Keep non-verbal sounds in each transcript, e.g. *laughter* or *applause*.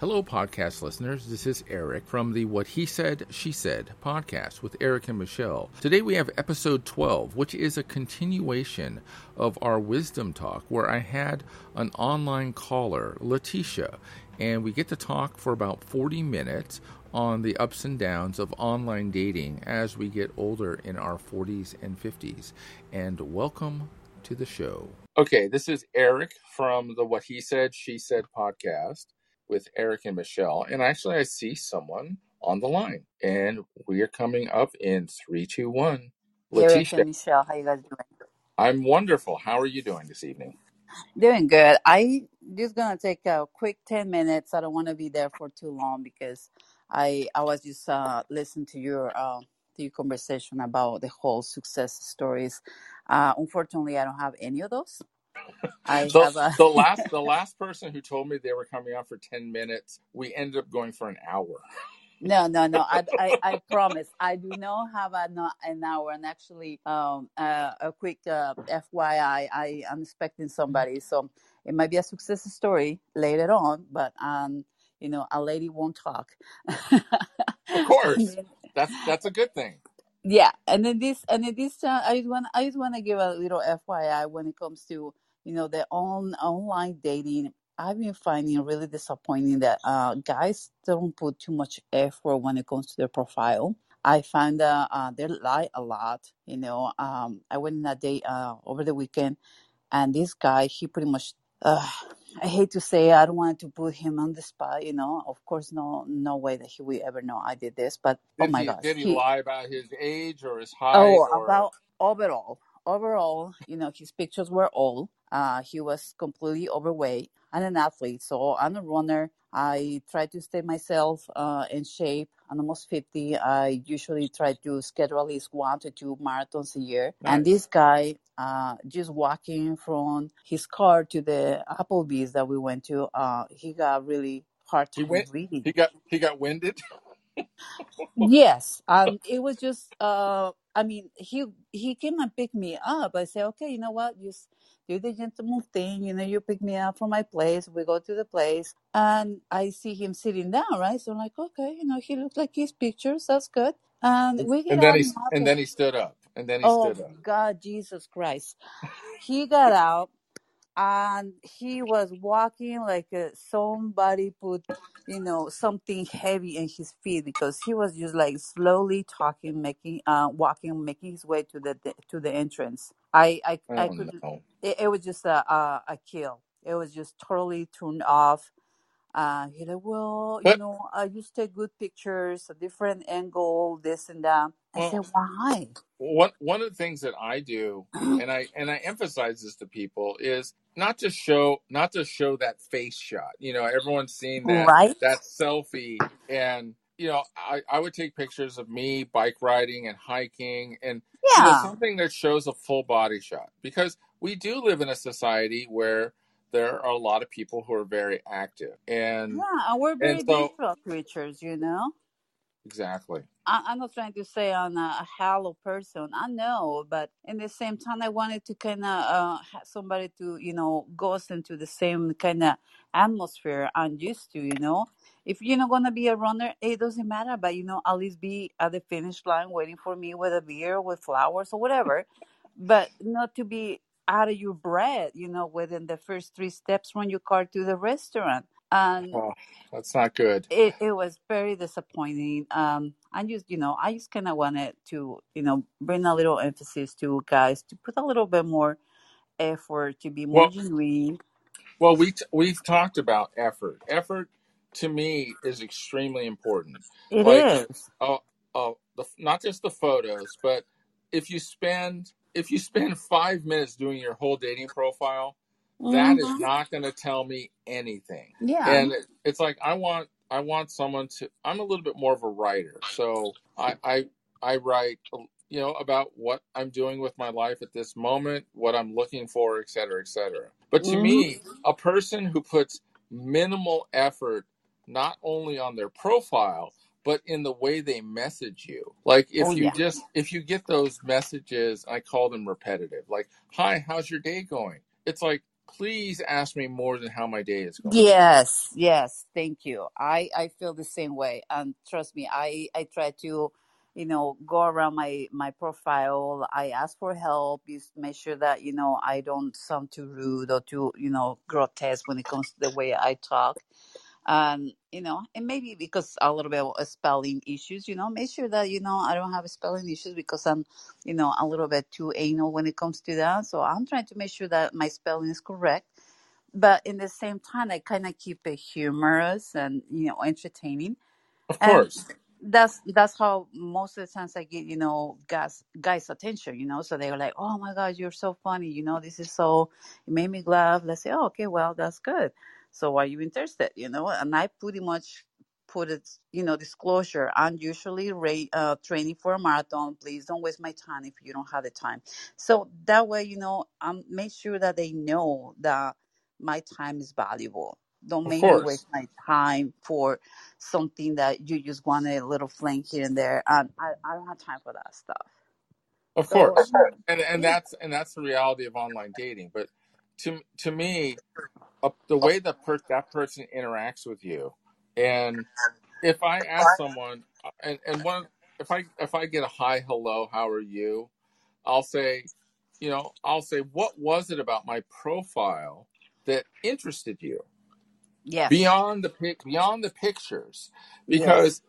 Hello, podcast listeners. This is Erik from the What He Said, She Said podcast with Erik and Michele. Today we have episode 12, which is a continuation of our wisdom talk where I had an online caller, Leticia, and we get to talk for about 40 minutes on the ups and downs of online dating as we get older in our 40s and 50s. And welcome to the show. Okay, this is Erik from the What He Said, She Said podcast with Erik and Michele. And actually, I see someone on the line, and we are coming up in three, two, one. Erik Leticia, and Michele, how you guys doing? I'm wonderful. How are you doing this evening? Doing good. I just gonna take a quick ten minutes. I don't want to be there for too long because I I was just uh listening to your uh to your conversation about the whole success stories. Uh, unfortunately, I don't have any of those. I *laughs* The have a the *laughs* last the last person who told me they were coming on for ten minutes, we ended up going for an hour. No, no, no. I, I, I promise. I do not have an, an hour. And actually, um, uh, a quick uh, FYI, I am expecting somebody. So it might be a success story later on, but um, you know, a lady won't talk. Of *laughs* course, that's that's a good thing. yeah, and then this, and then this, uh, I just want, I just want to give a little FYI when it comes to you know the on online dating. I've been finding really disappointing that uh, guys don't put too much effort when it comes to their profile. I find that uh, they lie a lot. You know, um, I went on a date uh, over the weekend, and this guy, he pretty much. Uh, I hate to say, I don't want to put him on the spot. You know, of course, no, no way that he will ever know I did this. But oh my he gosh, did he he lie about his age or his height Oh, or about overall, overall, you know, his pictures were old. Uh, he was completely overweight and an athlete. So I'm a runner. I try to stay myself uh, in shape. I'm almost 50. I usually try to schedule at least one to two marathons a year. And this guy, uh, just walking from his car to the Applebee's that we went to, uh, he got really hard He time went. breathing. He got he got winded. *laughs* Yes, um, it was just. I mean, he he came and picked me up. I said, okay, you know what? You do the gentleman thing. You know, you pick me up from my place. We go to the place, and I see him sitting down. Right, so I'm like, okay, you know, he looks like his pictures. That's good. And we get and then out he and and then he stood up. And then he Oh stood up. God, Jesus Christ! *laughs* He got out and he was walking like uh, somebody put you know something heavy in his feet because he was just like slowly talking making uh walking making his way to the to the entrance. I i, I Oh could no. it, it was just a, a a kill. It was just totally turned off. Uh he like well you know i just take good pictures a different angle this and that. I well, said why one one of the things that I do, *clears throat* and I and I emphasize this to people, is not to show not to show that face shot. You know, everyone's seen that right. that selfie, and you know, I I would take pictures of me bike riding and hiking, and you know, yeah. something that shows a full body shot. Because we do live in a society where there are a lot of people who are very active, and yeah we're very so visual creatures you know? Exactly. I, I'm not trying to say I'm a, a person. I know, but in the same time, I wanted to kind of uh, somebody to, you know, go into the same kind of atmosphere I'm used to, you know. If you're not gonna be a runner, it doesn't matter, but you know, at least be at the finish line waiting for me with a beer, with flowers or whatever, but not to be out of your bread, you know, within the first three steps from your car to the restaurant. And Oh, that's not good. it, it was very disappointing. Um, I just, you know, I just kind of wanted to, you know, bring a little emphasis to guys to put a little bit more effort to be more Well, genuine. well, we t- we've talked about effort. Effort to me is extremely important. It Like, is. uh, uh, the, not just the photos, but if you spend if you spend *laughs* five minutes doing your whole dating profile, that is Mm-hmm. not going to tell me anything. Yeah. And it, it's like I want I want someone to. I'm a little bit more of a writer, so I I, I write you know about what I'm doing with my life at this moment, what I'm looking for, et cetera, et cetera. But to Mm-hmm. me, a person who puts minimal effort not only on their profile but in the way they message you. Like if Oh you yeah. just if you get those messages, I call them repetitive. Like, "Hi, how's your day going?" It's like please ask me more than how my day is going. Yes, yes, thank you. I I feel the same way, and trust me, I I try to, you know, go around my my profile. I ask for help. Just make sure that you know I don't sound too rude or too you know grotesque when it comes to the way I talk. Um, you know, and maybe because a little bit of spelling issues, you know, make sure that you know I don't have spelling issues because I'm, you know, a little bit too anal when it comes to that. So I'm trying to make sure that my spelling is correct. But in the same time i kind of keep it humorous and you know entertaining. Of and course, that's that's how most of the times i get you know guys guys attention you know? So they're like oh my god you're so funny you know this is so it made me laugh. Let's say oh, okay well that's good so are you interested? You know and i pretty much put it you know disclosure. I'm usually ra- uh, training for a marathon. Please don't waste my time if you don't have the time. So that way you know um make sure that they know that my time is valuable. Don't of make me course, waste my time for something that you just want a little fling here and there. And I, I don't have time for that stuff. of So course, and and yeah, that's and that's the reality of online dating. But to to me, uh, the way that per- that person interacts with you, and if I ask someone, uh, and and one, if I if I get a hi, hello, how are you? I'll say, you know, I'll say, what was it about my profile that interested you Yeah. beyond the pic, beyond the pictures? yes, Because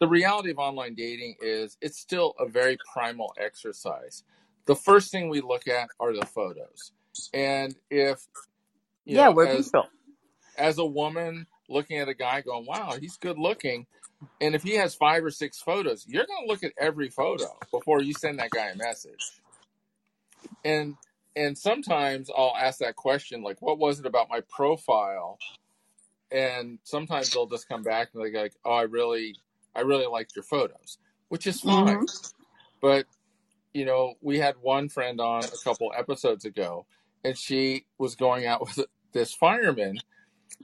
the reality of online dating is it's still a very primal exercise. The first thing we look at are the photos. And if, yeah, know, we're as people. as a woman looking at a guy going, "Wow, he's good looking." And if he has five or six photos, you're going to look at every photo before you send that guy a message. And and sometimes I'll ask that question like, "What was it about my profile?" And sometimes they'll just come back and they're like, "Oh, I really I really liked your photos," which is fine. Mm-hmm. But you know, we had one friend on a couple episodes ago, and she was going out with *laughs* this fireman,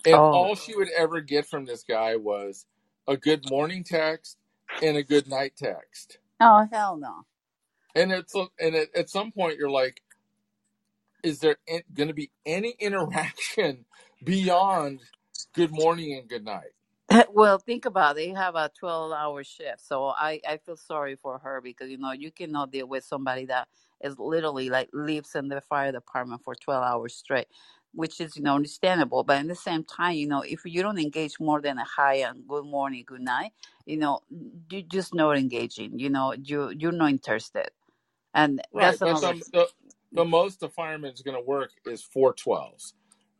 and Oh, all she would ever get from this guy was a good morning text and a good night text. oh, hell no. And it's and at, at some point you're like, is there going to be any *laughs* interaction beyond good morning and good night? *laughs* Well, think about it. You have a 12 hour shift. So I, I feel sorry for her because, you know, you cannot deal with somebody that is literally like lives in the fire department for 12 hours straight, which is, you know, understandable. But at the same time, you know, if you don't engage more than a hi and good morning, good night, you know, you just not engaging, you know, you, you're not interested. And Right, that's another, the the, the most the fireman is going to work is four twelves.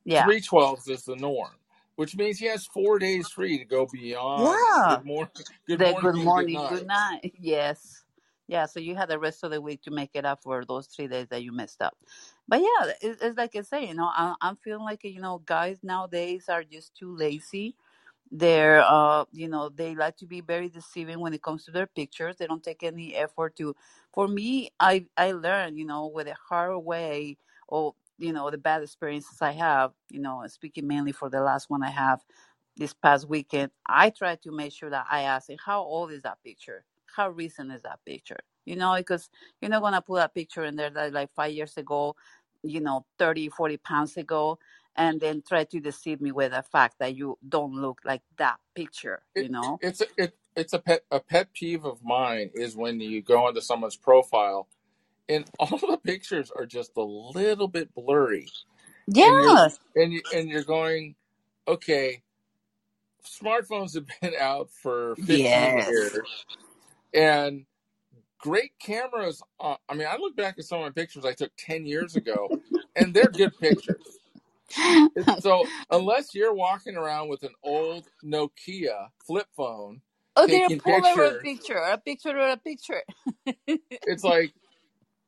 yeah. Three twelves is the norm, which means he has four days free to go beyond Yeah. good morning, good The morning good and good morning, night. good night. *laughs* Yes. Yeah, so you had the rest of the week to make it up for those three days that you messed up. But yeah, it, it's like I say, you know, I, I'm feeling like, you know, guys nowadays are just too lazy. They're, uh, you know, they like to be very deceiving when it comes to their pictures. They don't take any effort to. For me, I I learned, you know, with a hard way, or you know, the bad experiences I have. You know, speaking mainly for the last one I have this past weekend, I try to make sure that I ask, how old is that picture? How recent is that picture? You know, because you're not going to put a picture in there that like five years ago, you know, 30, 40 pounds ago, and then try to deceive me with the fact that you don't look like that picture, you It, know? it's a, it it's a pet a pet peeve of mine is when you go into someone's profile and *laughs* all the pictures are just a little bit blurry, and you're Yes. and you and you're going, okay, smartphones have been out for 15 Yes. years, and great cameras. Uh, I mean, I look back at some of my pictures I took 10 years ago, *laughs* and they're good pictures. *laughs* So unless you're walking around with an old Nokia flip phone oh, they're a pictures, picture, a picture or a picture. *laughs* it's like,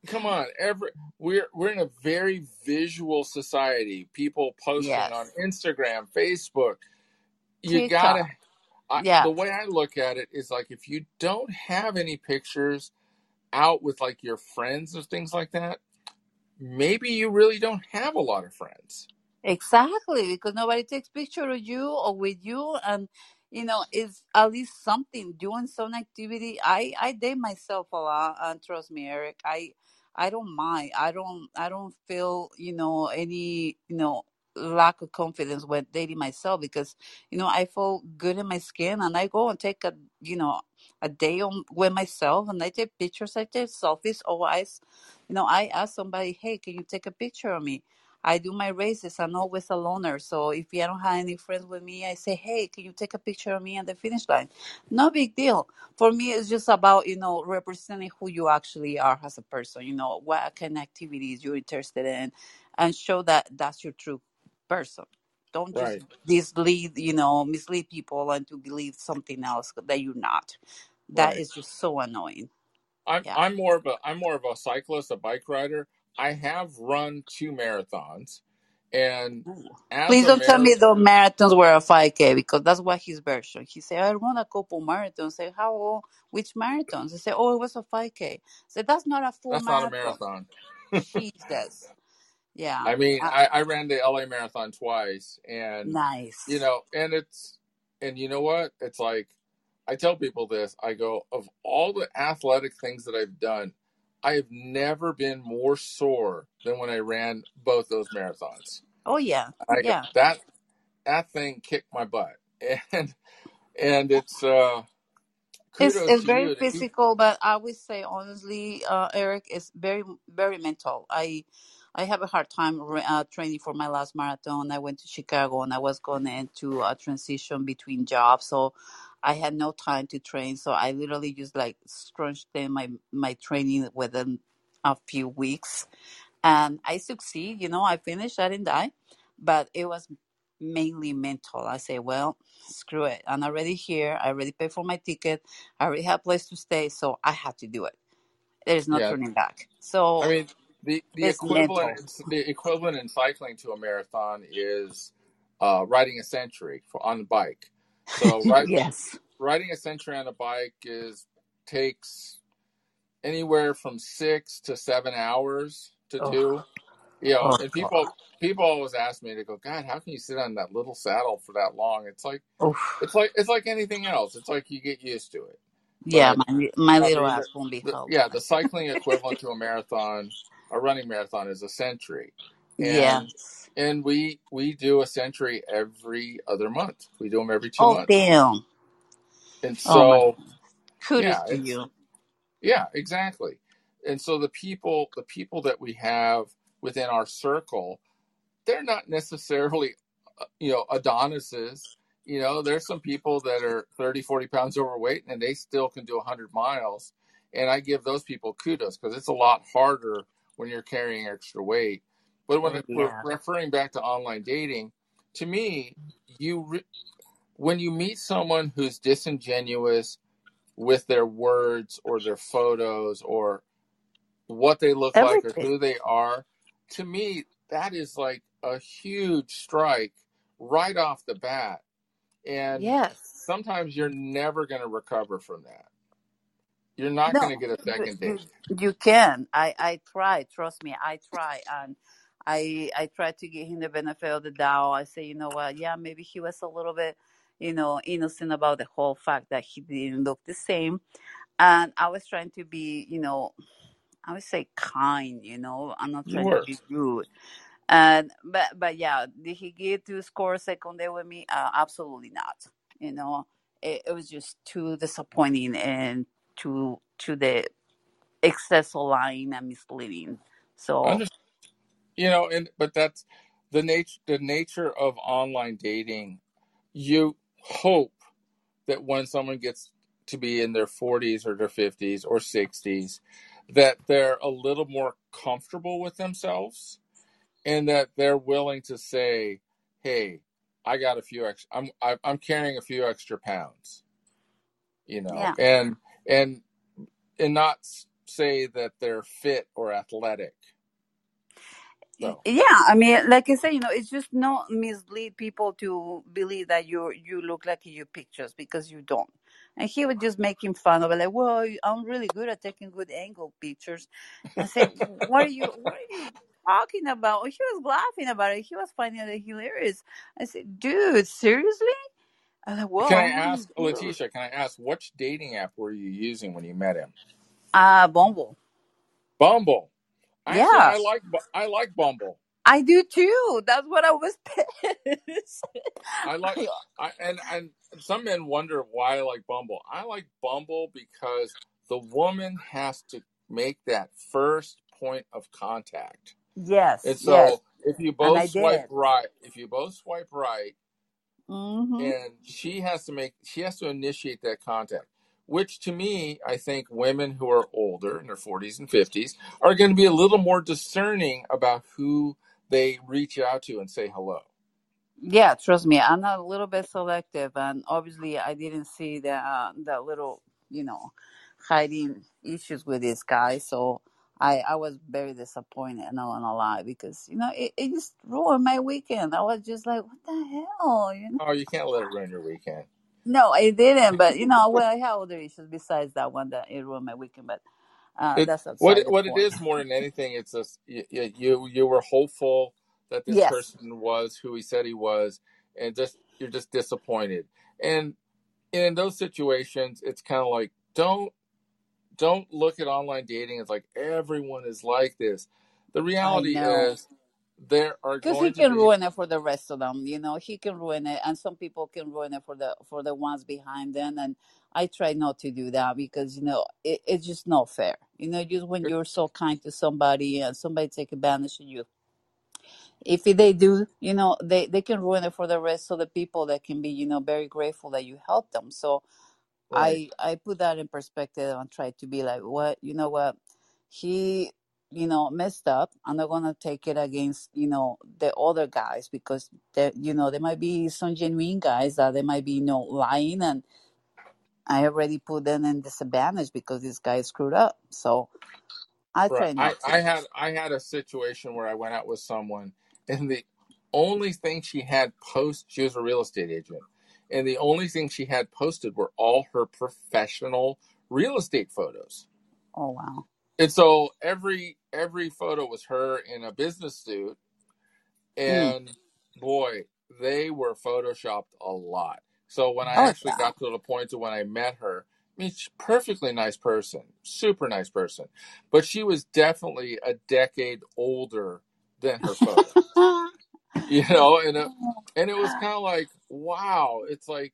come on, every we're we're in a very visual society. People posting yes. on Instagram, Facebook. You TikTok. gotta. I, Yeah. the way I look at it is like if you don't have any pictures out with like your friends or things like that, maybe you really don't have a lot of friends. Exactly, because nobody takes picture of you or with you, and you know, it's at least something doing some activity. I I date myself a lot, and trust me, Erik, I I don't mind. I don't I don't feel, you know, any, you know, lack of confidence when dating myself because, you know, I feel good in my skin and I go and take a, you know, a day on with myself and I take pictures, I take selfies, or I, you know, I ask somebody, hey, can you take a picture of me? I do my races. I'm always a loner. So if I don't have any friends with me, I say, hey, can you take a picture of me at the finish line? No big deal. For me, it's just about, you know, representing who you actually are as a person, you know, what kind of activities you're interested in and show that that's your true person. Don't just Right. mislead, you know, mislead people and to believe something else that you're not. That Right. is just so annoying. I'm Yeah. I'm more of a I'm more of a cyclist, a bike rider. I have run two marathons, and Please don't tell me the marathons were a 5K because that's what his version. He said, I run a couple marathons. I say, how, which marathons? I said, oh, it was a 5K. I said, that's not a full that's not a marathon. marathon. *laughs* Jesus. Yeah. I mean, Uh, I, I ran the LA marathon twice, and nice. you know, and it's and you know what? It's like I tell people this. I go of all the athletic things that I've done, I have never been more sore than when I ran both those marathons. Oh, yeah. I Yeah. that that thing kicked my butt, *laughs* and and it's uh It's it's very keep physical, but I would say honestly, uh, Erik, it's very very mental. I I have a hard time uh, training for my last marathon. I went to Chicago and I was going into a transition between jobs, so I had no time to train. So I literally just like scrunched in my my training within a few weeks, and I succeed. You know, I finished. I didn't die, but it was mainly mental. I say, well, screw it. I'm already here. I already paid for my ticket. I already have a place to stay, so I have to do it. There's no yeah. turning back. I So mean, the the it's equivalent mental. the equivalent in cycling to a marathon is uh, riding a century for, on the bike. So *laughs* right, yes. riding a century on a bike is takes anywhere from six to seven hours to Oh, do. You know, oh, and God. people people always ask me to go, God, how can you sit on that little saddle for that long? It's like Oof. it's like it's like anything else. It's like you get used to it. Yeah, But my my I little mean, ass won't be the, yeah, the cycling equivalent to a marathon, a running marathon, is a century, Yeah. and and we we do a century every other month. We do them every two Oh, months, damn. and Oh, so goodness. Kudos yeah, to you. yeah, exactly. And so the people the people that we have within our circle, they're not necessarily uh, you know Adonises. You know, there's some people that are 30, 40 pounds overweight and they still can do 100 miles. And I give those people kudos because it's a lot harder when you're carrying extra weight. But when it, we're referring back to online dating, to me, you re- when you meet someone who's disingenuous with their words or their photos or what they look like or who they are, to me, that is like a huge strike right off the bat. And Yes. sometimes you're never going to recover from that. You're not going to get a second date. you can. I I try. Trust me, I try, and I I try to give him the benefit of the doubt. I say, you know what? Yeah, maybe he was a little bit, you know, innocent about the whole fact that he didn't look the same, and I was trying to be, you know, I would say kind. You know, I'm not trying to be rude. And but but yeah, did he get to score a second day with me? Uh, absolutely not. You know, it, it was just too disappointing and to to the excess of lying and misleading. So you know, and but that's the nature the nature of online dating. You hope that when someone gets to be in their 40s or their 50s or 60s, that they're a little more comfortable with themselves and that they're willing to say, "Hey, I got a few extra. I'm I, I'm carrying a few extra pounds," you know, yeah, and and and not say that they're fit or athletic. So yeah. I mean, like I say, you know, it's just not mislead people to believe that you you look like in your pictures because you don't. And he was just making fun of it, like, "Well, I'm really good at taking good angle pictures." I said, "What are you? What are you talking about?" He was laughing about it. He was finding it hilarious. I said, "Dude, seriously?" I was like, can I ask good." Leticia? Can I ask which dating app were you using when you met him? Ah, Bumble. Bumble. Yeah, I like I like Bumble. I do too. That's what I was *laughs* pissed. I like *laughs* I and and some men wonder why I like Bumble. I like Bumble because the woman has to make that first point of contact. yes, And yes, so if you both swipe right, if you both swipe right, hmm and she has to make she has to initiate that contact which to me i think women who are older in their 40s and 50s are going to be a little more discerning about who they reach out to and say hello Yeah, trust me, I'm a little bit selective, and obviously, I didn't see that uh, the little, you know, hiding issues with this guy. So I I was very disappointed. Not gonna lie, because you know it, it just ruined my weekend. I was just like, what the hell, you know? oh you can't let it ruin your weekend No, it didn't. But you know, *laughs* well, I had other issues besides that one that it ruined my weekend. But uh, it that's what it, what point. is more than *laughs* anything it's just you you, you were hopeful that this Yes, person was who he said he was and just you're just disappointed and in those situations it's kind of like don't don't look at online dating as like everyone is like this. The reality is there are Because he can be ruin it for the rest of them, you know. He can ruin it, and some people can ruin it for the for the ones behind them. And I try not to do that because you know it, it's just not fair. You know, just when you're so kind to somebody and somebody take advantage of you, if they do, you know, they they can ruin it for the rest of the people that can be, you know, very grateful that you helped them. So right. I I put that in perspective and try to be like, what you know what he you know messed up. I'm not gonna take it against you know the other guys because there you know there might be some genuine guys that they might be you know lying and I already put them in disadvantage because this guy screwed up. So I Right. try I not I to. had I had a situation where I went out with someone and the only thing she had post she was a real estate agent and the only thing she had posted were all her professional real estate photos. Oh wow. And so every every photo was her in a business suit Mm. and boy, they were photoshopped a lot. So when I Oh actually got to the point of when I met her, I mean, she's a perfectly nice person, super nice person, but she was definitely a decade older than her photo, *laughs* you know, and it, and it was kind of like, wow, it's like,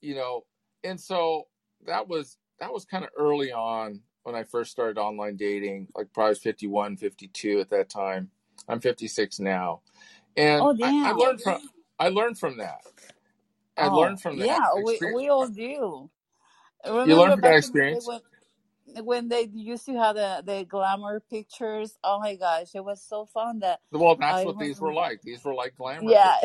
you know, and so that was that was kind of early on when I first started online dating, like probably 51, 52 at that time. I'm 56 now. And oh I, I learned from I learned from that. I Oh learned from that yeah. We experience. we all do. You learned Remember from that back in the day experience. when when they used to have the, the glamour pictures. Oh my gosh, it was so fun that Well, that's I what these were like. These were like glamour Yeah,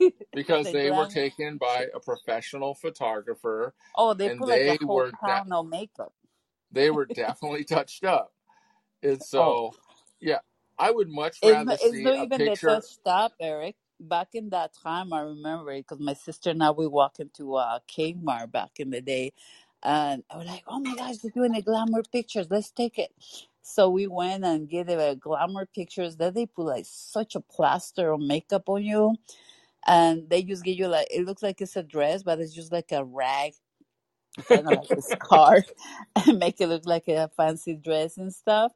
*laughs* because the they were taken by a professional photographer, Oh, they put like a they whole pound of makeup. they were definitely *laughs* touched up. And *laughs* Oh, so, yeah, I would much rather it's see not a even the picture. touched up, Erik. Back in that time, I remember it because my sister and I we walk into uh, Kmart back in the day, and I was like, "Oh my gosh, they're doing the glamour pictures. Let's take it." So we went and get the glamour pictures. Then they put like such a plaster of makeup on you, and they just give you like it looks like it's a dress, but it's just like a rag, kind of like a *laughs* scarf, *laughs* and make it look like a fancy dress and stuff.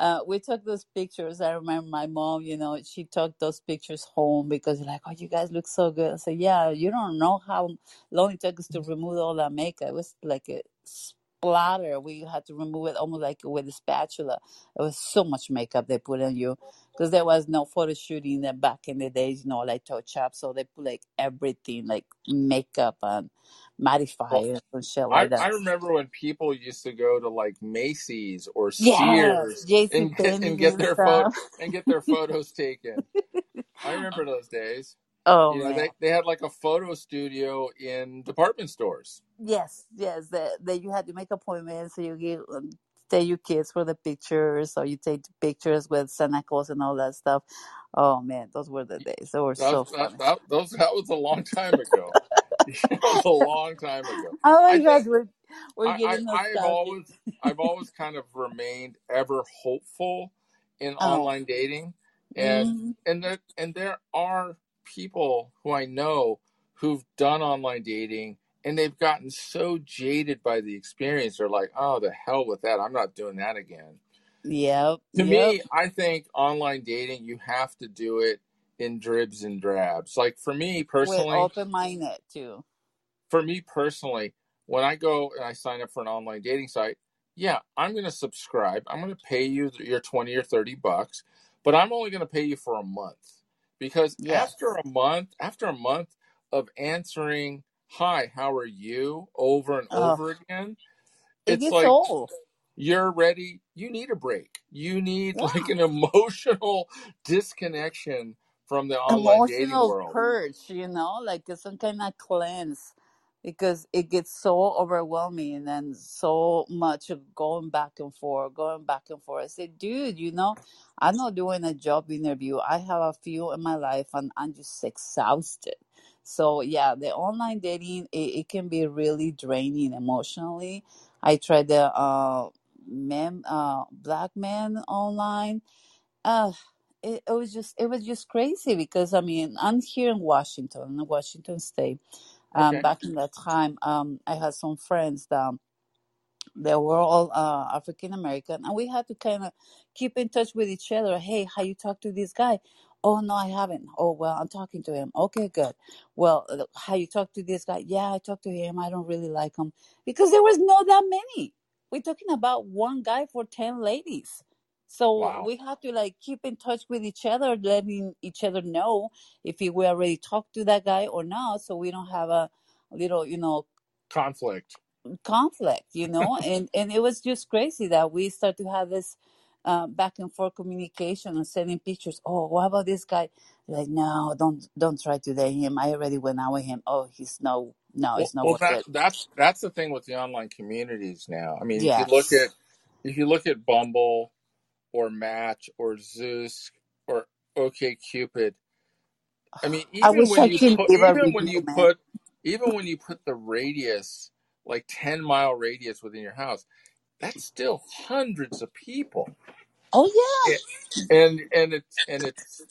Uh, we took those pictures. I remember my mom, you know, she took those pictures home because like, oh, you guys look so good. I said, yeah, you don't know how long it took us to remove all that makeup. It was like a splatter. We had to remove it almost like with a spatula. It was so much makeup they put on you because there was no photo shooting back in the days, you know, like touch up. So they put like everything, like makeup and Well, and shit I like I that. remember when people used to go to like Macy's or Sears JC and get and get their photo and get their photos taken. I remember those days. Oh You know, they they had like a photo studio in department stores. Yes, yes. That that you had to make appointments, so you give um, take your kids for the pictures, or you take pictures with Santa Claus and all that stuff. Oh man, those were the days. They were That so that funny. that those that was a long time ago. *laughs* *laughs* that was a long time ago. *laughs* Oh my I think we're we're I, I getting I've always I've always kind of remained ever hopeful in Oh, online dating, and mm, and there and there are people who I know who've done online dating and they've gotten so jaded by the experience. They're like, oh, the hell with that! I'm not doing that again. Yep. To Yep. me, I think online dating, you have to do it in dribs and drabs. Like for me personally, open minded too. for me personally, when I go and I sign up for an online dating site, yeah, I'm going to subscribe. I'm going to pay you your 20 or 30 bucks, but I'm only going to pay you for a month because Yes. after a month, after a month of answering, "Hi, how are you?" over and Oh, over again, it's gets like old. you're ready. You need a break. You need Yeah. like an emotional disconnection from the online dating world. purge, you know, like some kind of cleanse because it gets so overwhelming and then so much going back and forth, going back and forth. I said, dude, you know, I'm not doing a job interview. I have a few in my life and I'm just exhausted. So yeah, the online dating it, it can be really draining emotionally. I tried the uh men uh black men online uh it, it was just it was just crazy because I mean I'm here in Washington, in Washington State. Um, Okay. back in that time, um, I had some friends that they were all uh, African American, and we had to kind of keep in touch with each other. Hey, how you talk to this guy? Oh no, I haven't. Oh well, I'm talking to him. Okay, good. Well, uh, how you talk to this guy? Yeah, I talked to him. I don't really like him because there was not that many. We're talking about one guy for ten ladies. So Wow. we have to like keep in touch with each other, letting each other know if we already talked to that guy or not, so we don't have a little, you know, Conflict. conflict you know and and it was just crazy that we start to have this uh, back and forth communication and sending pictures. Oh what about this guy? Like no don't don't try to date him. I already went out with him. Oh he's no no Well, it's not well, worth that it. that's that's the thing with the online communities now. I mean, if you look at if you look at Bumble or Match or Zoosk or OK Cupid, I mean, *sighs* i even wish when i you put even when you man. put even when you put the radius like 10 mile radius within your house, that's still hundreds of people. oh yeah And and it's and it's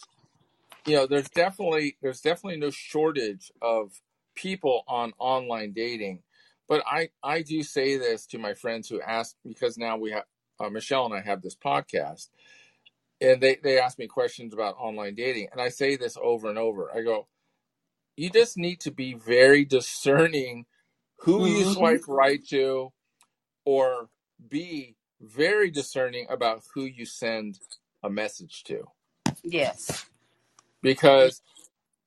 you know, there's definitely there's definitely no shortage of people on online dating. But I I do say this to my friends who ask because now we have uh, Michele and I have this podcast and they they ask me questions about online dating and I say this over and over. I go, you just need to be very discerning who you hmm swipe right to or be very discerning about who you send a message to. Yes. Because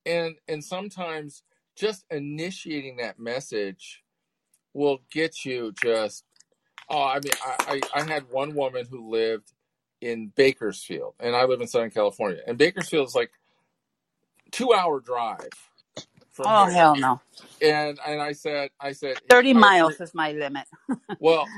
and and sometimes just initiating that message will get you just oh i mean i i, I had one woman who lived in bakersfield and i live in southern california and bakersfield is like two hour drive from oh here hell no. And and i said i said 30 i miles appre- is my limit. *laughs* Well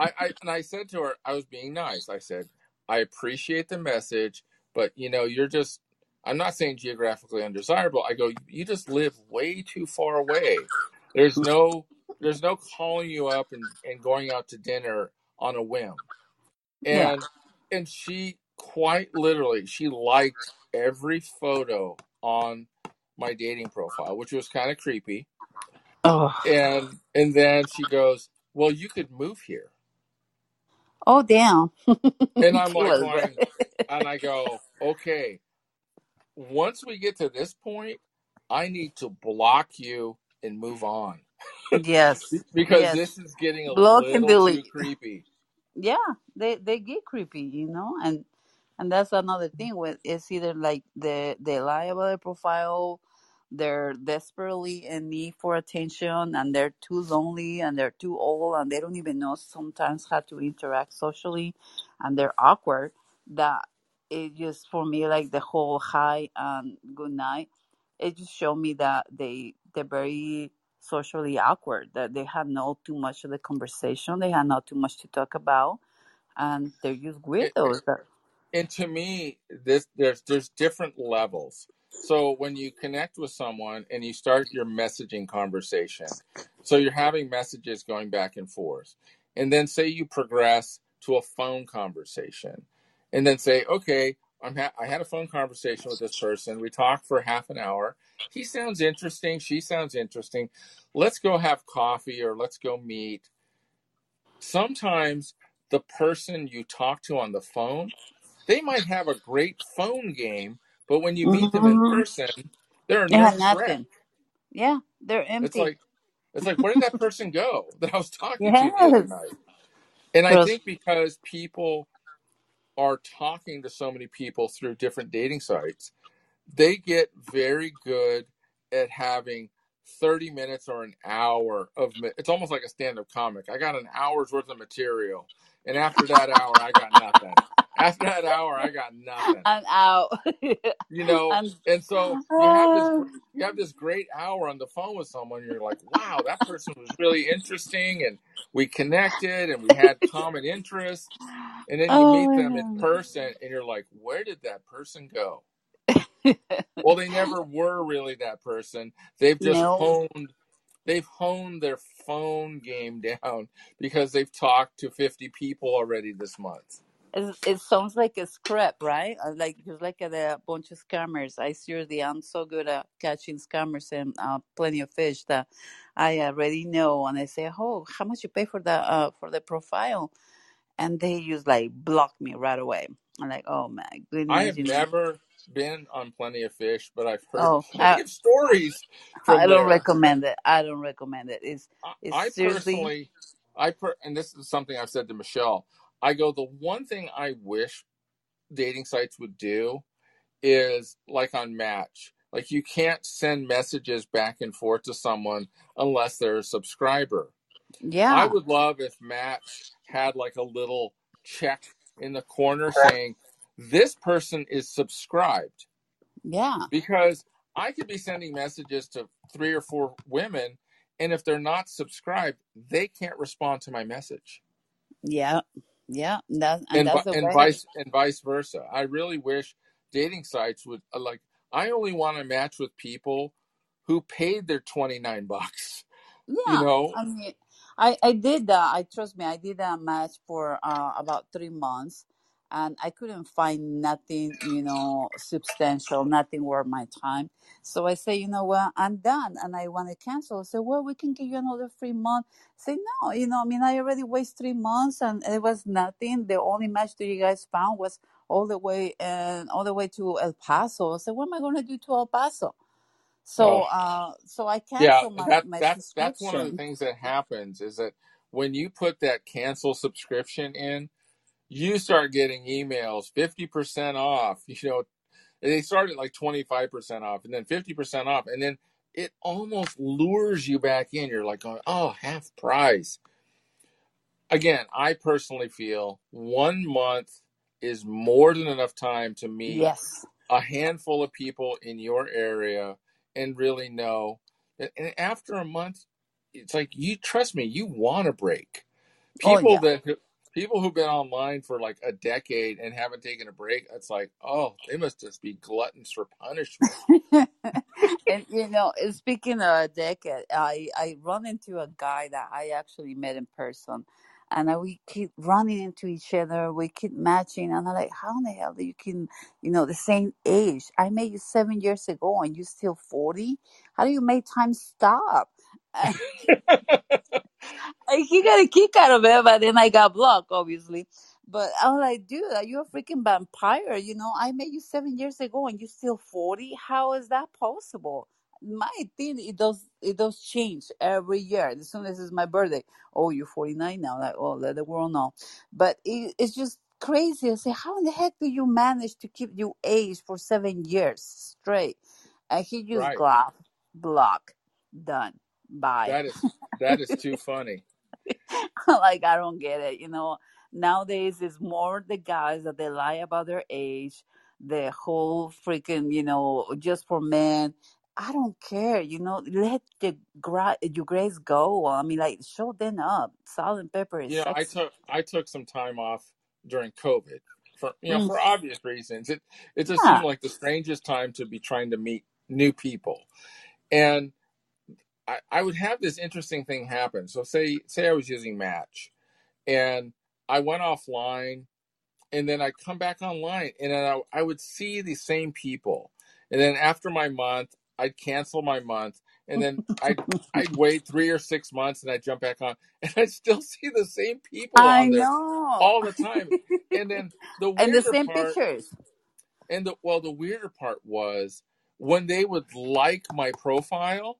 I, I and I said to her, I was being nice. I said, I appreciate the message, but you know, you're just I'm not saying geographically undesirable. I go, you just live way too far away. There's no there's no calling you up and, and going out to dinner on a whim. yeah And and she quite literally she liked every photo on my dating profile, which was kind of creepy. oh And and then she goes, Well, you could move here. Oh damn. *laughs* And I'm like going, and I go, okay, once we get to this point, I need to block you and move on. Yes. *laughs* Because yes. this is getting a block and little too delete. *laughs* creepy. yeah they they get creepy you know and and that's another thing with it's either like the they lie about their profile they're desperately in need for attention and they're too lonely and they're too old and they don't even know sometimes how to interact socially and they're awkward that it just for me like the whole hi and good night it just showed me that they they're very socially awkward that they have not too much of the conversation they have not too much to talk about and they're just weirdos that and to me, this there's there's different levels. So when you connect with someone and you start your messaging conversation, so you're having messages going back and forth, and then say you progress to a phone conversation, and then say, okay, I'm ha- I had a phone conversation with this person. We talked for half an hour. He sounds interesting. She sounds interesting. Let's go have coffee or let's go meet. Sometimes the person you talk to on the phone, they might have a great phone game, but when you meet them in Mhm. person, they're a They had nothing. Yeah, they're empty. It's empty. like it's like where did that person go *laughs* that I was talking to the other night? And I think because people are talking to so many people through different dating sites, they get very good at having 30 minutes or an hour of it's almost like a stand-up comic. I got an hour's worth of material, and after that hour I got nothing. After that hour I got nothing. I'm out. You know, and and so you have this gr- you have this great hour on the phone with someone. You're like, wow, that person was really interesting, and we connected, and we had common interests. And then you oh meet them in person, and you're like, where did that person go? Well, they never were really that person. They've just no. honed they've honed their phone game *laughs* down because they've talked to 50 people already this month. It, it sounds like a script, right? Uh, Like just like a bunch of scammers. I seriously, I'm so good at catching scammers and uh, plenty of fish that I already know. And I say, "Oh, how much you pay for the uh, for the profile?" And they just like block me right away. I'm like, "Oh my goodness!" I have never been on Plenty of Fish, but I've heard Oh, *laughs* I, stories I don't there. recommend it. I don't recommend it. It's I, I seriously, personally, I per, and this is something I've said to Michele. I go, the one thing I wish dating sites would do is like on Match, like you can't send messages back and forth to someone unless they're a subscriber. Yeah. I would love if Match had like a little check in the corner saying this person is subscribed yeah, because I could be sending messages to three or four women and if they're not subscribed, they can't respond to my message. yeah, yeah. That and And and vice and vice versa. I really wish dating sites would uh, like I only want to match with people who paid their 29 bucks. Yeah, You know, I mean, I I did that. I trust me, I did that match for uh, about three months, and I couldn't find nothing, you know, substantial, nothing worth my time. So I say, you know what, I'm done, and I want to cancel. I say, well, we can give you another free month. Say no, you know, I mean, I already wasted three months, and it was nothing. The only match that you guys found was all the way and all the way to El Paso. I said, what am I going to do to El Paso? So, oh, uh, so I Yeah, my that my that's that's one of the subscription. things that happens is that when you put that cancel subscription in, you start getting emails 50% off, *laughs* you know, they start at like 25% off and then 50% off and then it almost lures you back in. You're like going, "Oh, half price." Again, I personally feel 1 month is more than enough time to meet Yes. a handful of people in your area and really know that and after a month it's like you trust me you want to break Oh people yeah. that people who've been online for like a decade and haven't taken a break it's like oh they must just be gluttons for punishment *laughs* and you know, speaking of a decade, I I run into a guy that I actually met in person, and uh, we keep running into each other. We keep matching, and I'm like, how in the hell do you can, you know, the same age? I met you seven years ago, and you're still forty. How do you make time stop? *laughs* *laughs* He got a kick out of it, but then I got blocked, obviously. But I was like, dude, are you a freaking vampire? You know, I met you seven years ago and you're still 40. How is that possible? My thing, it does, it does change every year. As soon as it's my birthday, oh, you're 49 now. Like, oh, let the world know. But it, it's just crazy. I say, how in the heck do you manage to keep your age for seven years straight? And he just right block, block, done, bye. that is that is too funny *laughs* like I don't get it. You know, nowadays it's more the guys that they lie about their age, the whole freaking, you know, just for men. I don't care. You know, let the gra- your grace go. I mean, like show them up. Salt and pepper is you know i took i took some time off during covid for you know Mm, for obvious reasons it it just yeah, seemed like the strangest time to be trying to meet new people and I, I would have this interesting thing happen. So say say I was using Match and I went offline and then I come back online and then I, I would see the same people. And then after my month, I'd cancel my month and then I *laughs* I'd wait three or six months, and I'd jump back on, *laughs* and I'd still see the same people I know. all the time. And then the *laughs* and the same part, pictures. and the well, the weirder part was when they would like my profile,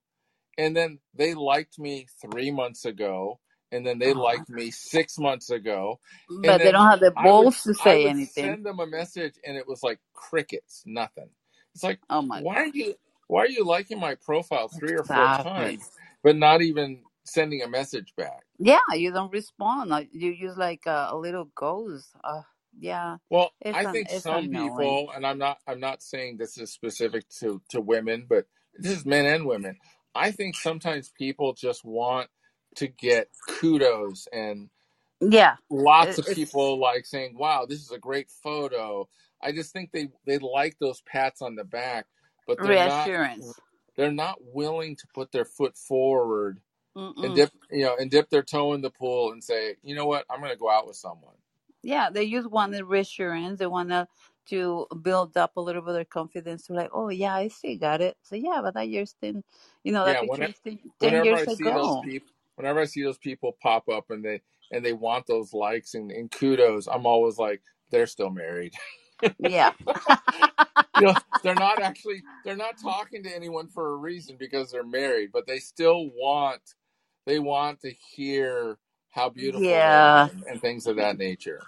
and then they liked me three months ago, and then they Oh. liked me six months ago, But they don't have the I would balls to I say would anything. send them a message, and it was like crickets, nothing. It's like Oh my why are you why are you liking my profile three or four times, but not even sending a message back? Yeah, you don't respond. You use like a, a little ghost. Uh, yeah, Well, it's I an, think it's some annoying. people, and I'm not I'm not saying this is specific to to women, but this is men and women. I think sometimes people just want to get kudos and Yeah, lots it, of people like saying, "Wow, this is a great photo." I just think they they like those pats on the back, but they're not reassurance. they're not willing to put their foot forward and Mm-mm. dip you know and dip their toe in the pool and say, "You know what? I'm going to go out with someone." Yeah, they just want the reassurance. They want to to build up a little bit of confidence. To like, oh yeah, I see, got it. So yeah, but that year's ten, you know, that Yeah, whenever ten, years I see those ago. people whenever I see those people pop up and they and they want those likes and, and kudos, I'm always like, they're still married. Yeah. *laughs* you know, they're not actually they're not talking to anyone for a reason because they're married, but they still want they want to hear how beautiful they yeah. are and, and things of that nature.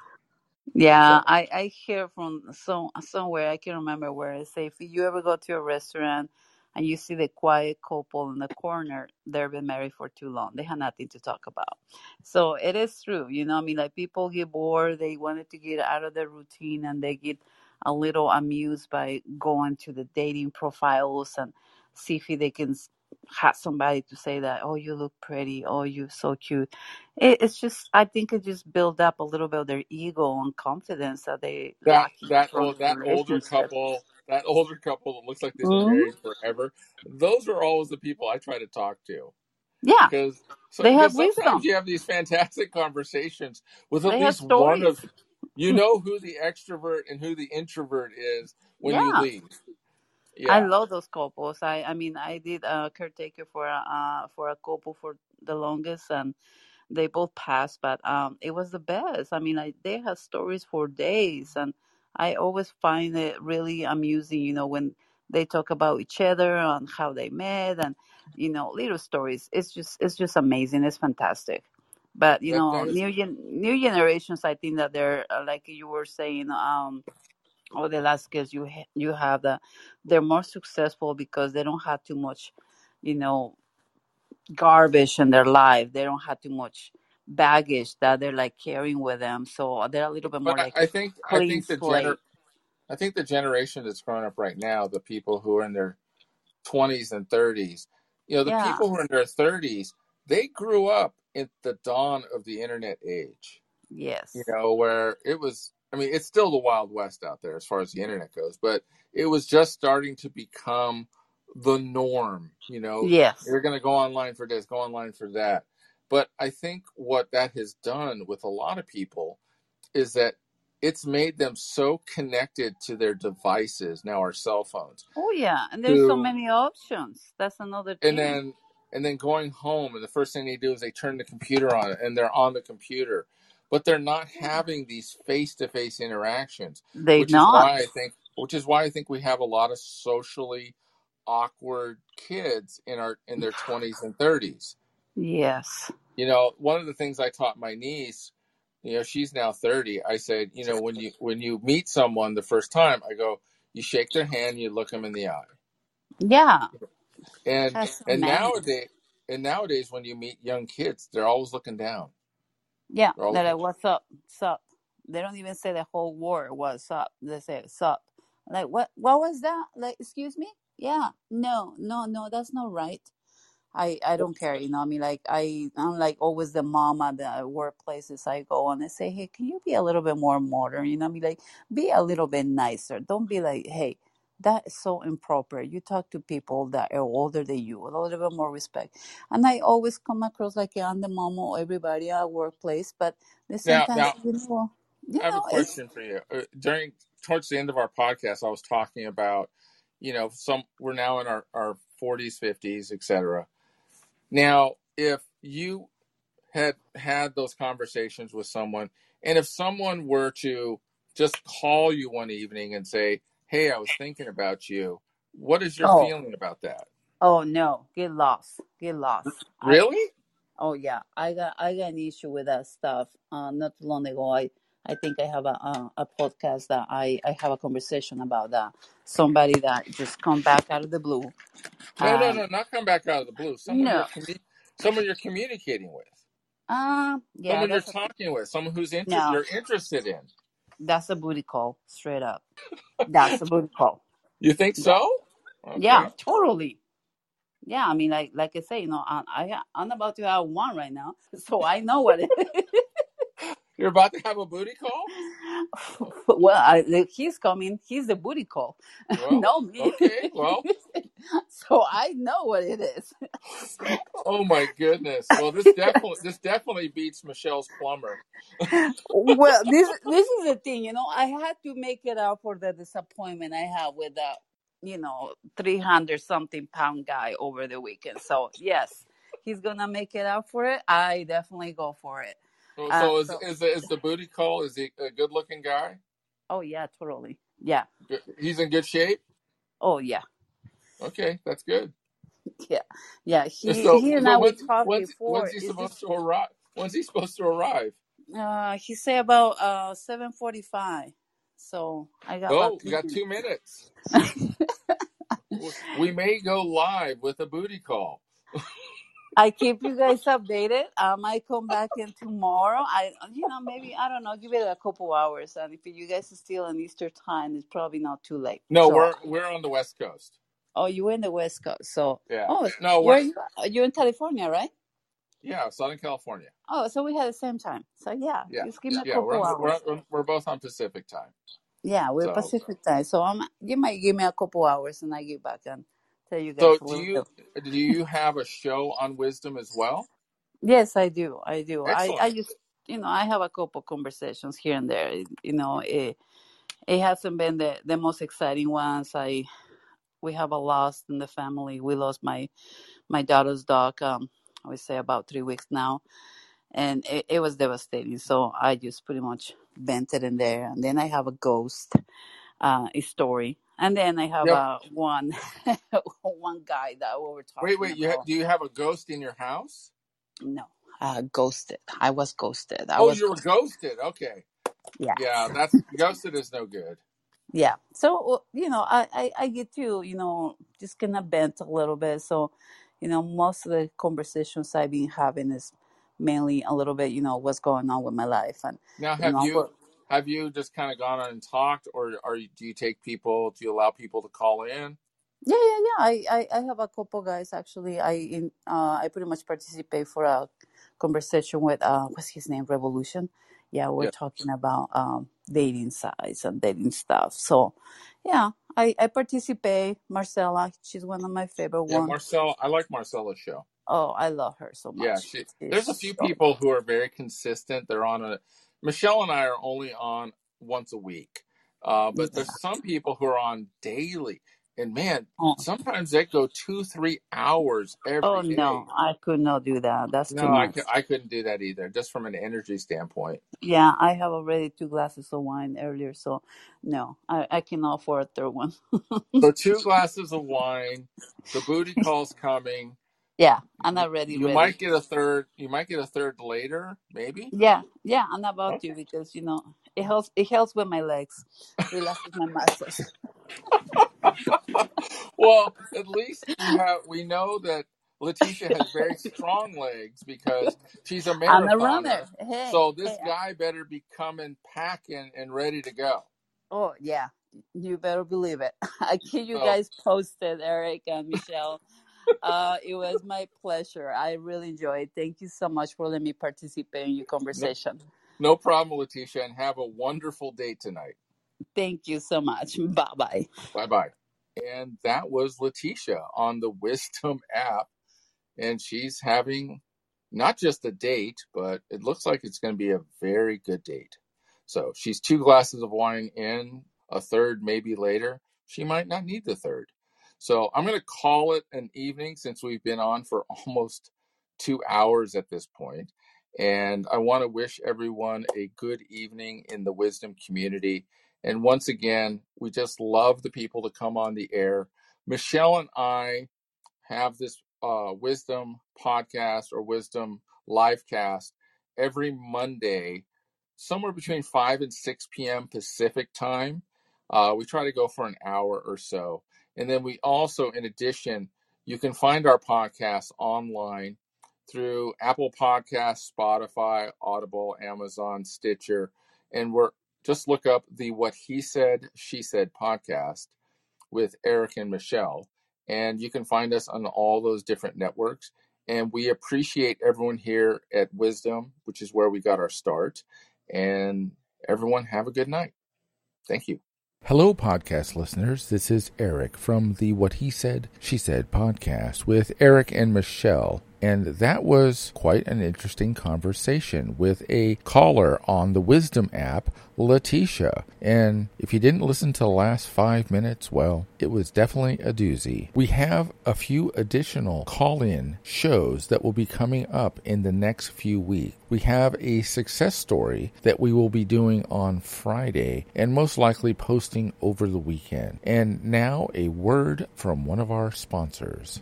Yeah, I I hear from some somewhere I can't remember where I say if you ever go to a restaurant and you see the quiet couple in the corner, they've been married for too long. They have nothing to talk about. So it is true, you know. I mean, like people get bored. They wanted to get out of their routine, and they get a little amused by going to the dating profiles and see if they can have somebody to say that, oh, you look pretty, oh, you're so cute. It, it's just I think it just build up a little bit of their ego and confidence that they that that old that older couple that older couple that looks like they've been hmm married forever, those are always the people I try to talk to. Yeah, because so they have sometimes wisdom. you have these fantastic conversations with at They least one of you *laughs* know who the extrovert and who the introvert is when you Yeah. I love those couples. I I mean I did a caretaker for a uh, for a couple for the longest, and they both passed, but um, it was the best. I mean, I, they have stories for days, and I always find it really amusing. You know, when they talk about each other and how they met, and you know, little stories. It's just it's just amazing. It's fantastic. But you that know, is new gen- new generations, I think that they're uh, like you were saying. Um, or the last kids you ha- you have that they're more successful because they don't have too much, you know, garbage in their life. They don't have too much baggage that they're like carrying with them. So uh, they're a little bit more but like I, think I think the gener. I think the generation that's growing up right now, the people who are in their twenties and thirties, you know, the Yeah. people who are in their thirties, they grew up at the dawn of the internet age. Yes. you know, where it was, I mean, it's still the Wild West out there as far as the internet goes, but it was just starting to become the norm. You know, Yes. you're going to go online for this, go online for that. But I think what that has done with a lot of people is that it's made them so connected to their devices, now our cell phones, Oh yeah. And there's so many options. That's another and then, and then going home, and the first thing they do is they turn the computer on and they're on the computer but they're not having these face-to-face interactions They which is not. why i think which is why i think we have a lot of socially awkward kids in our in their 20s and 30s Yes. you know one of the things i taught my niece you know she's now 30 i said you know when you when you meet someone the first time i go you shake their hand you look them in the eye Yeah. and That's and nice. nowadays and nowadays when you meet young kids they're always looking down Yeah. they're They're like, what's up? What's up? They don't even say the whole word, what's up. They say, what's up. Like, what, what was that? Like, excuse me? Yeah. No, no, no, that's not right. I, I don't care, you know. I mean, like I I'm like always the mom at the workplaces I go and I say, hey, can you be a little bit more modern? You know, I mean, like be a little bit nicer. Don't be like, hey, that is so improper. You talk to people that are older than you, a little bit more respect. And I always come across like I'm the mom of everybody at workplace, but same now now you know, you I have a know, question for you. Uh, during towards the end of our podcast, I was talking about, you know, some we're now in our our 40s, 50s, etc. Now, if you had had those conversations with someone, and if someone were to just call you one evening and say, "Hey, I was thinking about you," what is your Oh, feeling about that? oh no, get lost, get lost. I Really? oh yeah, I got I got an issue with that stuff. Uh, not too long ago, I I think I have a a, a podcast that I I have a conversation about that. Somebody that just come back out of the blue. No, no, Um, no, not come back out of the blue. Someone you're no. commu- someone you're communicating with, Um, yeah, someone you're that's a talking with, someone who's inter- no. you're interested in. That's a booty call, straight up. *laughs* That's a booty call. You think so? yeah, totally. Yeah, I mean, like like I say, you know, I, I I'm about to have one right now, *laughs* so I know what it You're about to have a booty call? *laughs* well, I, he's coming. He's the booty call, *laughs* Well, no me. okay. Well, *laughs* so I know what it is. oh my goodness. Well, this definitely this definitely beats Michele's plumber. well, this this is the thing, you know. I had to make it up for the disappointment I had with that, you know, three hundred something pound guy over the weekend. So yes, he's gonna make it up for it. I definitely go for it. So, Uh, so is so is is the booty call? Is he a good looking guy? oh yeah, totally. Yeah. He's in good shape. Oh yeah. Okay, that's good. *laughs* Yeah. Yeah. He So, he and so I we when's talked when's before. when's he Is supposed this to arrive? When's he supposed to arrive? uh he said about uh seven forty five. So I got Oh, you got two minutes. *laughs* We may go live with a booty call. *laughs* I keep you guys updated. I might come back in tomorrow. I, you know, maybe I don't know. Give it a couple hours, and if you guys are still in Easter time, it's probably not too late. No, So, we're we're on the West Coast. oh, you're in the West Coast. So, Yeah. oh, No, where we're you? You're in California, right? yeah, Southern California. Oh, so we had the same time. So yeah, Yeah, just give me a yeah, we're couple we're hours. on, we're both on Pacific time. Yeah, we're So Pacific time. So I'm. You might give me a couple hours, and I get back and tell you guys so do you bit. do you have a show on wisdom as well? Yes, I do. I do. I I just you know I have a couple conversations here and there. You know, it it hasn't been the the most exciting ones. I we have a loss in the family. We lost my my daughter's dog. Um, I would say about three weeks now, and it, it was devastating. So I just pretty much vented in there. And then I have a ghost uh story, and then I have Yep. uh one *laughs* one guy that we were Wait, talking wait. You ha- about. do you have a ghost in your house? No, uh, ghosted. I was ghosted. I Oh, was you were ghosted. Okay. yes. Yeah, that's ghosted is no good. Yeah. So, uh, you know, I, I, I get to, you know, just kind of bent a little bit. So, you know, most of the conversations I've been having is mainly a little bit, you know, what's going on with my life. And, Now, you have know, you have you just kind of gone on and talked, or are you, do you take people? Do you allow people to call in? yeah, yeah, yeah. I, I, I have a couple guys actually. I, in, uh, I pretty much participate for a conversation with, uh, what's his name? Revolution. Yeah, we're Yeah. talking about, um, dating sites and dating stuff. So, yeah, I, I participate. Marcella, she's one of my favorite Yeah, ones. Marcel. I like Marcella's show. Oh, I love her so Yeah, much. she. There's a few people who are very consistent. They're on a. Michele and I are only on once a week, uh, but there's some people who are on daily, and man, Oh, sometimes they go two, three hours oh every day. no, I could not do that. That's too No, I, much. cou- I couldn't do that either, just from an energy standpoint. Yeah, I have already two glasses of wine earlier, so no, I, I cannot afford a third one. So two *laughs* glasses of wine, the booty call's coming. Yeah, I'm not ready, you ready. might get a third. You might get a third later, maybe. Yeah, yeah, I'm about Okay. to because you know it helps. It helps with my legs, relaxes my muscles. *laughs* *laughs* well, at least you have. We know that Leticia has very strong legs because she's a *laughs* I'm a runner. Hey, So this hey. guy better be coming packing and ready to go. Oh yeah, you better believe it. I keep you So guys posted, Erik and Michele. Uh, it was my pleasure. I really enjoyed. it. Thank you so much for letting me participate in your no, conversation. no problem, Leticia, and have a wonderful day tonight. Thank you so much. *laughs* Bye bye. Bye bye. And that was Leticia on the Wisdom app, and she's having not just a date, but it looks like it's going to be a very good date. So she's two glasses of wine in, a third maybe later. She might not need the third. So I'm going to call it an evening since we've been on for *laughs* almost two hours at this point. And I want to wish everyone a good evening in the wisdom community. And once again, we just love the people to come on the air. Michele and I have this uh, wisdom podcast or wisdom live cast every Monday, somewhere between 5 and 6 p.m. Pacific time. Uh, we try to go for an hour or so. And then we also, in addition, you can find our podcast online through Apple Podcasts, Spotify, Audible, Amazon, Stitcher, and we're just look up the What He Said, She Said podcast with Erik and Michele, and you can find us on all those different networks. And we appreciate everyone here at Wisdom, which is where we got our start. And everyone, have a good night. Thank you. Hello, podcast listeners. This is Erik from the What He Said, She Said podcast with Eric and Michele. And that was quite an interesting conversation with a caller on the Wisdom app, Leticia. And if you didn't listen to the last five minutes, well, it was definitely a doozy. We have a few additional call in shows that will be coming up in the next few weeks. We have a success story that we will be doing on Friday and most likely posting over the weekend. And now a word from one of our sponsors.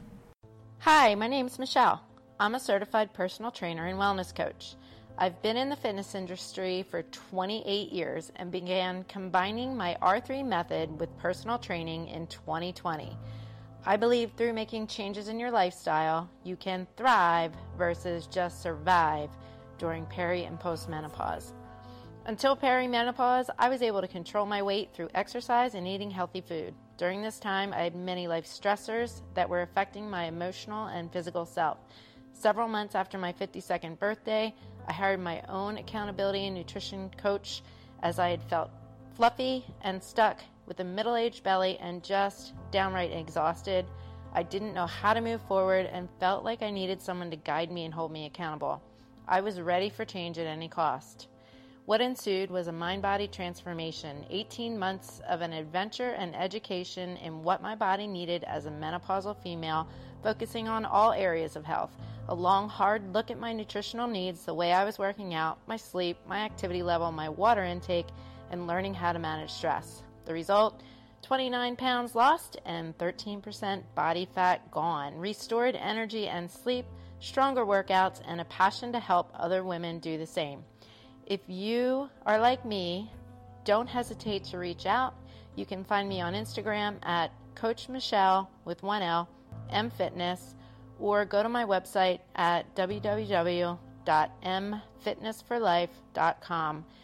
Hi, my name is Michele. I'm a certified personal trainer and wellness coach. I've been in the fitness industry for 28 years and began combining my R3 method with personal training in 2020. I believe through making changes in your lifestyle, you can thrive versus just survive during peri and postmenopause. Until perimenopause, I was able to control my weight through exercise and eating healthy food. During this time, I had many life stressors that were affecting my emotional and physical self. Several months after my 52nd birthday, I hired my own accountability and nutrition coach as I had felt fluffy and stuck with a middle aged belly and just downright exhausted. I didn't know how to move forward and felt like I needed someone to guide me and hold me accountable. I was ready for change at any cost. What ensued was a mind body transformation, 18 months of an adventure and education in what my body needed as a menopausal female, focusing on all areas of health a long, hard look at my nutritional needs, the way I was working out, my sleep, my activity level, my water intake, and learning how to manage stress. The result 29 pounds lost and 13% body fat gone, restored energy and sleep, stronger workouts, and a passion to help other women do the same. If you are like me, don't hesitate to reach out. You can find me on Instagram at Coach Michele with one L, M Fitness or go to my website at www.mfitnessforlife.com